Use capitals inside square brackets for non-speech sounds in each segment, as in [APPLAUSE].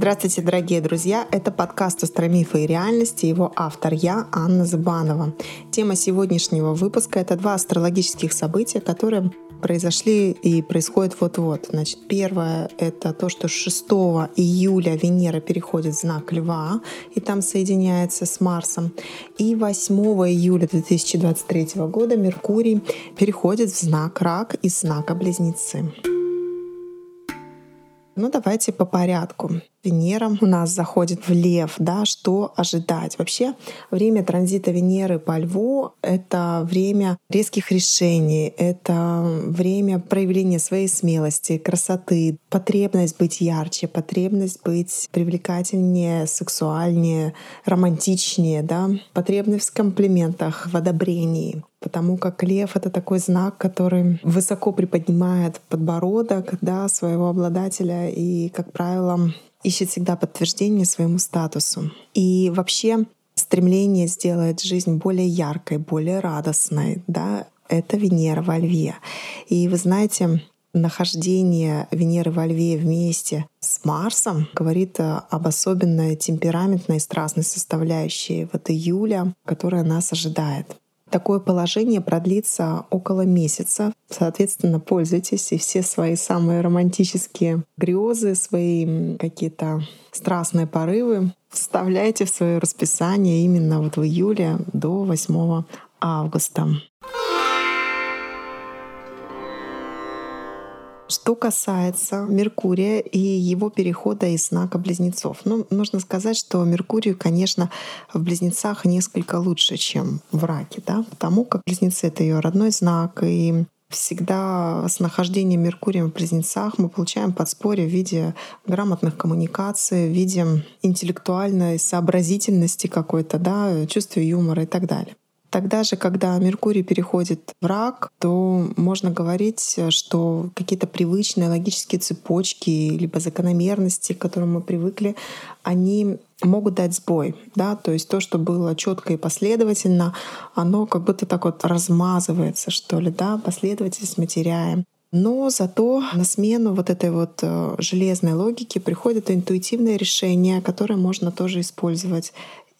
Здравствуйте, дорогие друзья! Это подкаст «Астромифы и реальности», его автор я, Анна Зыбанова. Тема сегодняшнего выпуска — это два астрологических события, которые произошли и происходят вот-вот. Значит, первое — это то, что 6 июля Венера переходит в знак Льва, и там соединяется с Марсом. И 8 июля 2023 года Меркурий переходит в знак Рак из знака Близнецы. Ну, давайте по порядку. Венера у нас заходит в Лев, да, что ожидать? Вообще время транзита Венеры по Льву — это время резких решений, это время проявления своей смелости, красоты, потребность быть ярче, потребность быть привлекательнее, сексуальнее, романтичнее, да, потребность в комплиментах, в одобрении потому как лев — это такой знак, который высоко приподнимает подбородок да, своего обладателя и, как правило, ищет всегда подтверждение своему статусу. И вообще стремление сделать жизнь более яркой, более радостной, да, это Венера во Льве. И вы знаете, нахождение Венеры во Льве вместе с Марсом говорит об особенной темпераментной и страстной составляющей вот июля, которая нас ожидает. Такое положение продлится около месяца. Соответственно, пользуйтесь и все свои самые романтические грезы, свои какие-то страстные порывы вставляйте в свое расписание именно вот в июле до 8 августа. Что касается Меркурия и его перехода из знака близнецов, ну, нужно сказать, что Меркурию, конечно, в близнецах несколько лучше, чем в раке, да, потому как близнецы — это ее родной знак, и всегда с нахождением Меркурия в близнецах мы получаем подспорье в виде грамотных коммуникаций, в виде интеллектуальной сообразительности какой-то, да, чувства юмора и так далее. Тогда же, когда Меркурий переходит в рак, то можно говорить, что какие-то привычные логические цепочки либо закономерности, к которым мы привыкли, они могут дать сбой, да, то есть то, что было четко и последовательно, оно как будто так вот размазывается, что ли, да, последовательность мы теряем. Но зато на смену вот этой вот э, железной логике приходит интуитивное решение, которое можно тоже использовать.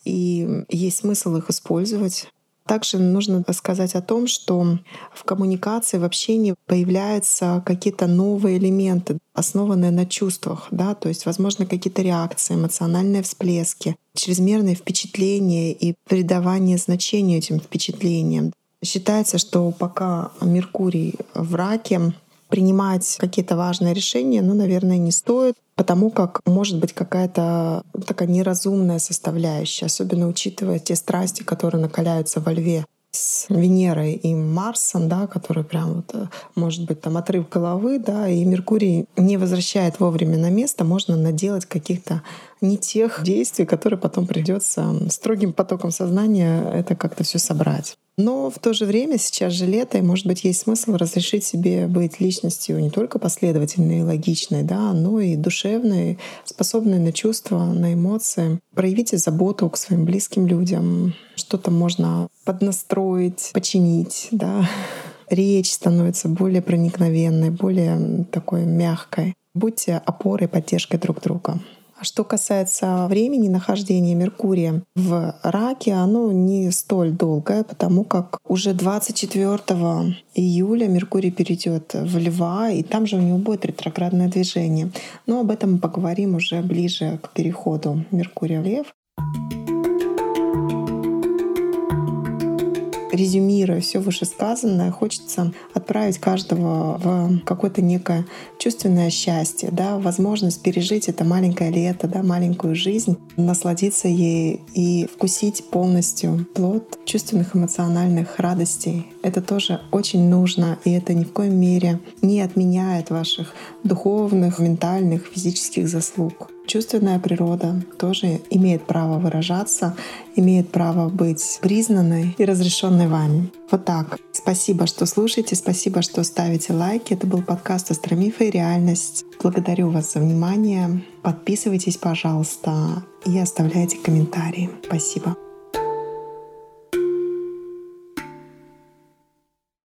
И есть смысл их использовать также нужно сказать о том, что в коммуникации, в общении появляются какие-то новые элементы, основанные на чувствах, да, то есть, возможно, какие-то реакции, эмоциональные всплески, чрезмерные впечатления и придавание значения этим впечатлениям. Считается, что пока Меркурий в раке, принимать какие-то важные решения, ну, наверное, не стоит, потому как может быть какая-то такая неразумная составляющая, особенно учитывая те страсти, которые накаляются во льве с Венерой и Марсом, да, который прям вот, э, может быть там отрыв головы, да, и Меркурий не возвращает вовремя на место, можно наделать каких-то не тех действий, которые потом придется строгим потоком сознания это как-то все собрать. Но в то же время сейчас же лето, и, может быть, есть смысл разрешить себе быть личностью не только последовательной и логичной, да, но и душевной, способной на чувства, на эмоции. Проявите заботу к своим близким людям. Что-то можно поднастроить, починить, да. [LAUGHS] Речь становится более проникновенной, более такой мягкой. Будьте опорой, поддержкой друг друга. А что касается времени нахождения Меркурия в раке, оно не столь долгое, потому как уже 24 июля Меркурий перейдет в Льва, и там же у него будет ретроградное движение. Но об этом мы поговорим уже ближе к переходу Меркурия в Лев. Резюмируя все вышесказанное, хочется отправить каждого в какое-то некое чувственное счастье, да, возможность пережить это маленькое лето, да, маленькую жизнь, насладиться ей и вкусить полностью плод чувственных эмоциональных радостей. Это тоже очень нужно, и это ни в коем мере не отменяет ваших духовных, ментальных, физических заслуг чувственная природа тоже имеет право выражаться, имеет право быть признанной и разрешенной вами. Вот так. Спасибо, что слушаете, спасибо, что ставите лайки. Это был подкаст «Астромифа и реальность». Благодарю вас за внимание. Подписывайтесь, пожалуйста, и оставляйте комментарии. Спасибо.